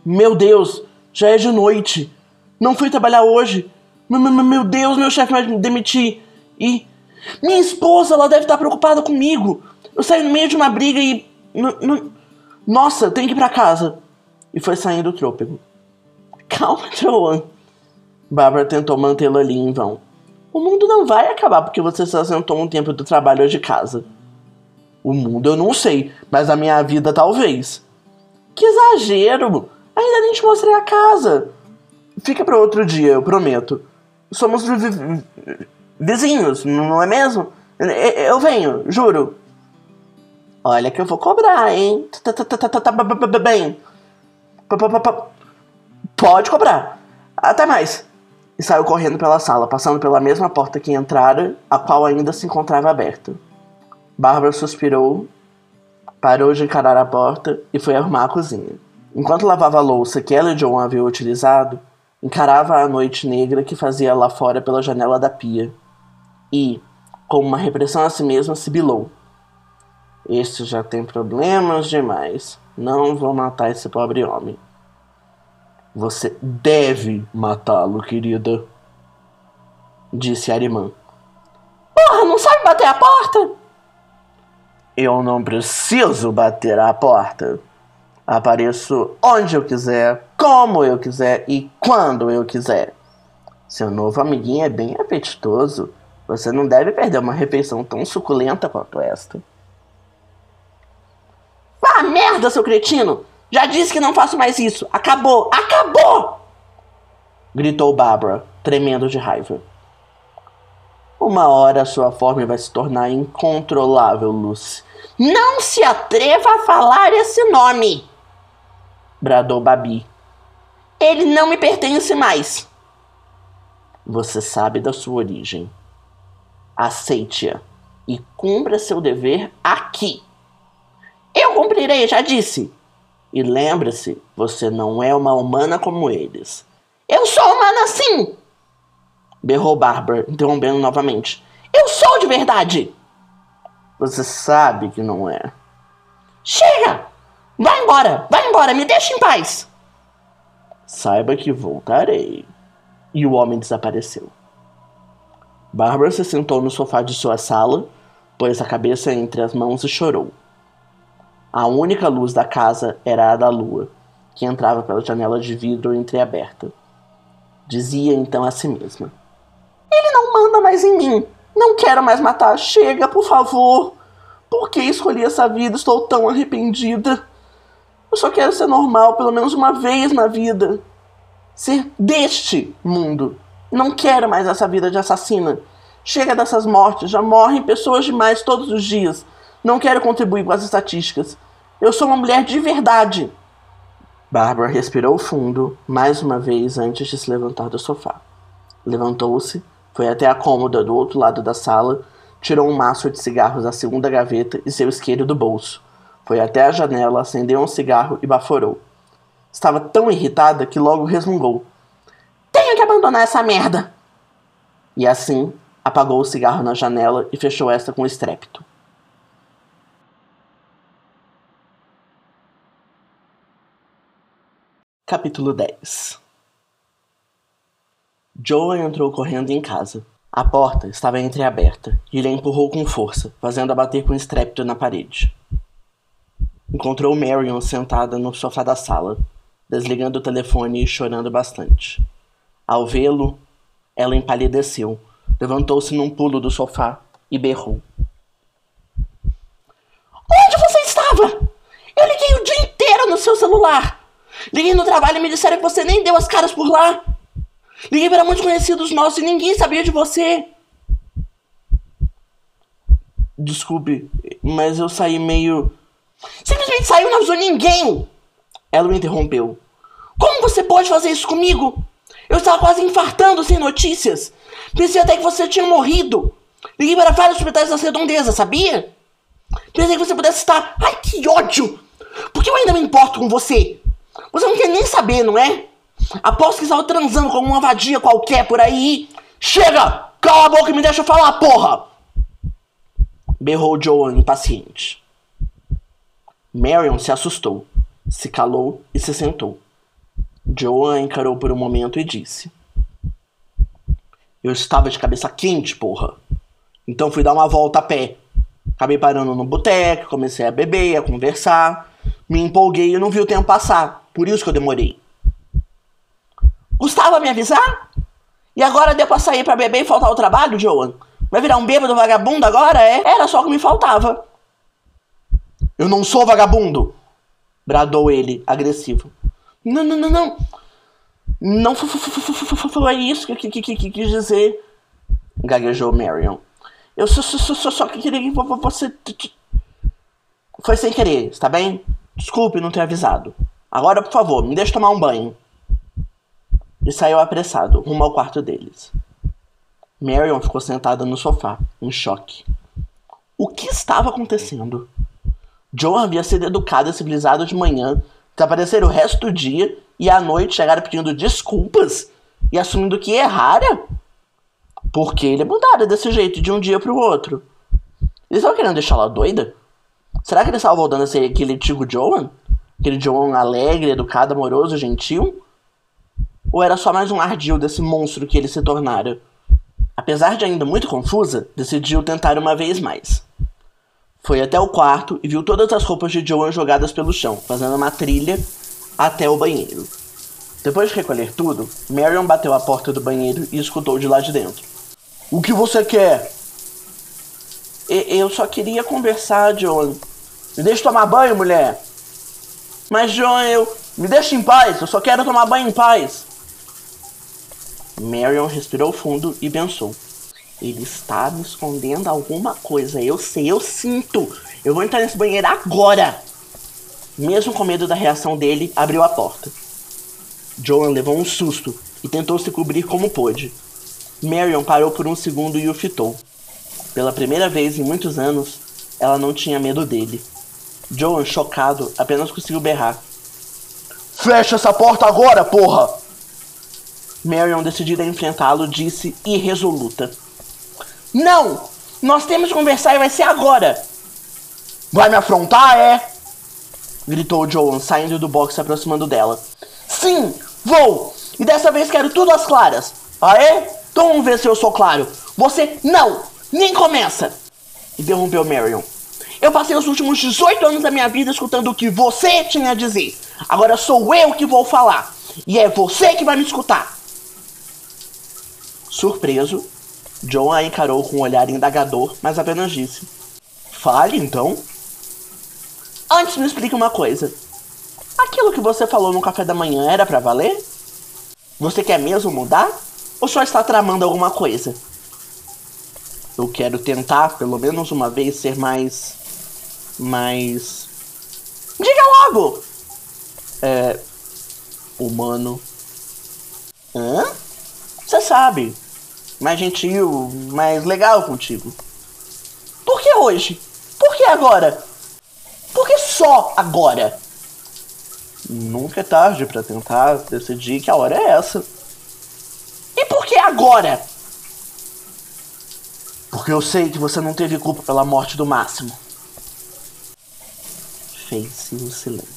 Meu Deus, já é de noite. Não fui trabalhar hoje. Meu Deus, meu chefe vai me demitir. E. Minha esposa, ela deve estar preocupada comigo. Eu saí no meio de uma briga e. Nossa, tenho que ir pra casa. E foi saindo o trôpego. Calma, Joan. Bárbara tentou mantê-lo ali em vão. O mundo não vai acabar porque você se assentou um tempo do trabalho de casa. O mundo eu não sei, mas a minha vida talvez. Que exagero! Ainda nem te mostrei a casa. Fica para outro dia, eu prometo. Somos vi vi vizinhos, não é mesmo? Eu venho, juro. Olha que eu vou cobrar, hein? Bem. Pode cobrar. Até mais. E saiu correndo pela sala, passando pela mesma porta que entrara, a qual ainda se encontrava aberta. Bárbara suspirou, parou de encarar a porta e foi arrumar a cozinha. Enquanto lavava a louça que ela e John haviam utilizado, encarava a noite negra que fazia lá fora pela janela da pia. E, com uma repressão a si mesma, sibilou. Este já tem problemas demais. Não vou matar esse pobre homem. Você deve matá-lo, querida. Disse Arimã. Porra, não sabe bater a porta? Eu não preciso bater a porta. Apareço onde eu quiser, como eu quiser e quando eu quiser. Seu novo amiguinho é bem apetitoso. Você não deve perder uma refeição tão suculenta quanto esta. Vá ah, merda, seu cretino! Já disse que não faço mais isso! Acabou! Acabou! Gritou Barbara, tremendo de raiva. Uma hora sua forma vai se tornar incontrolável, Lucy. Não se atreva a falar esse nome! bradou Babi. Ele não me pertence mais. Você sabe da sua origem. Aceite-a e cumpra seu dever aqui. Eu cumprirei, já disse. E lembre-se, você não é uma humana como eles. Eu sou humana sim! Berrou Barbara, interrompendo novamente. Eu sou de verdade! Você sabe que não é. Chega! Vai embora! Vai embora! Me deixe em paz! Saiba que voltarei. E o homem desapareceu. Bárbara se sentou no sofá de sua sala, pôs a cabeça entre as mãos e chorou. A única luz da casa era a da lua, que entrava pela janela de vidro entreaberta. Dizia então a si mesma: Ele não manda mais em mim. Não quero mais matar. Chega, por favor. Por que escolhi essa vida? Estou tão arrependida. Eu só quero ser normal pelo menos uma vez na vida. Ser deste mundo. Não quero mais essa vida de assassina. Chega dessas mortes, já morrem pessoas demais todos os dias. Não quero contribuir com as estatísticas. Eu sou uma mulher de verdade. Barbara respirou fundo, mais uma vez antes de se levantar do sofá. Levantou-se, foi até a cômoda do outro lado da sala, tirou um maço de cigarros da segunda gaveta e seu isqueiro do bolso. Foi até a janela, acendeu um cigarro e baforou. Estava tão irritada que logo resmungou. Tenho que abandonar essa merda! E assim, apagou o cigarro na janela e fechou esta com estrépito. Capítulo 10 Joan entrou correndo em casa. A porta estava entreaberta e ele a empurrou com força, fazendo-a bater com estrépito na parede. Encontrou Marion sentada no sofá da sala, desligando o telefone e chorando bastante. Ao vê-lo, ela empalideceu, levantou-se num pulo do sofá e berrou. Onde você estava? Eu liguei o dia inteiro no seu celular. Liguei no trabalho me disseram que você nem deu as caras por lá. Liguei para muitos conhecidos nossos e ninguém sabia de você. Desculpe, mas eu saí meio. Simplesmente saiu e não avisou ninguém! Ela o interrompeu. Como você pode fazer isso comigo? Eu estava quase infartando sem notícias. Pensei até que você tinha morrido. Liguei para vários hospitais das redondezas, sabia? Pensei que você pudesse estar. Ai, que ódio! Porque eu ainda me importo com você. Você não quer nem saber, não é? Aposto que estava transando com uma vadia qualquer por aí. Chega! Cala a boca e me deixa falar, porra! Berrou Joan impaciente. Marion se assustou, se calou e se sentou. Joan encarou por um momento e disse: Eu estava de cabeça quente, porra. Então fui dar uma volta a pé. Acabei parando no boteco, comecei a beber, a conversar. Me empolguei e não vi o tempo passar. Por isso que eu demorei. Gustava me avisar? E agora deu pra sair pra beber e faltar ao trabalho, Joan? Vai virar um bêbado vagabundo agora, é? Era só o que me faltava. Eu não sou vagabundo! Bradou ele, agressivo. Não, não, não, não. Não foi isso que, quis dizer. Gaguejou Marion. Eu só, só queria que você. Foi sem querer, está bem? Desculpe não ter avisado. Agora, por favor, me deixe tomar um banho. E saiu apressado, rumo ao quarto deles. Marion ficou sentada no sofá, em choque. O que estava acontecendo? Joe havia sido educado e civilizado de manhã, desaparecer o resto do dia e à noite chegar pedindo desculpas e assumindo que errara? Por que ele mudara desse jeito de um dia para o outro? Eles estavam querendo deixá-la doida? Será que ele estava voltando a ser aquele antigo Joan? Aquele Joan alegre, educado, amoroso, gentil? Ou era só mais um ardil desse monstro que ele se tornara? Apesar de ainda muito confusa, decidiu tentar uma vez mais. Foi até o quarto e viu todas as roupas de Joan jogadas pelo chão, fazendo uma trilha até o banheiro. Depois de recolher tudo, Marion bateu a porta do banheiro e escutou de lá de dentro. O que você quer? E eu só queria conversar, Joan. Me deixe tomar banho, mulher. Mas, Joan, eu. Me deixe em paz, eu só quero tomar banho em paz. Marion respirou fundo e pensou. Ele está me escondendo alguma coisa. Eu sei, eu sinto. Eu vou entrar nesse banheiro agora. Mesmo com medo da reação dele, abriu a porta. Joan levou um susto e tentou se cobrir como pôde. Marion parou por um segundo e o fitou. Pela primeira vez em muitos anos, ela não tinha medo dele. Joan, chocado, apenas conseguiu berrar. Fecha essa porta agora, porra! Marion, decidida a enfrentá-lo, disse irresoluta. Não! Nós temos que conversar e vai ser agora! Vai me afrontar, é? Gritou Joan, saindo do box e se aproximando dela. Sim, vou! E dessa vez quero tudo às claras. É? Então vamos ver se eu sou claro. Você não! Nem começa! Interrompeu Marion. Eu passei os últimos 18 anos da minha vida escutando o que você tinha a dizer. Agora sou eu que vou falar. E é você que vai me escutar. Surpreso, John a encarou com um olhar indagador, mas apenas disse: Fale então. Antes me explique uma coisa. Aquilo que você falou no café da manhã era para valer? Você quer mesmo mudar? Ou só está tramando alguma coisa? Eu quero tentar, pelo menos uma vez, ser mais. Mais. Diga logo! É. humano. Hã? Você sabe. Mais gentil, mais legal contigo. Por que hoje? Por que agora? Por que só agora? Nunca é tarde para tentar decidir que a hora é essa. E por que agora? Porque eu sei que você não teve culpa pela morte do Máximo. Fez-se silêncio.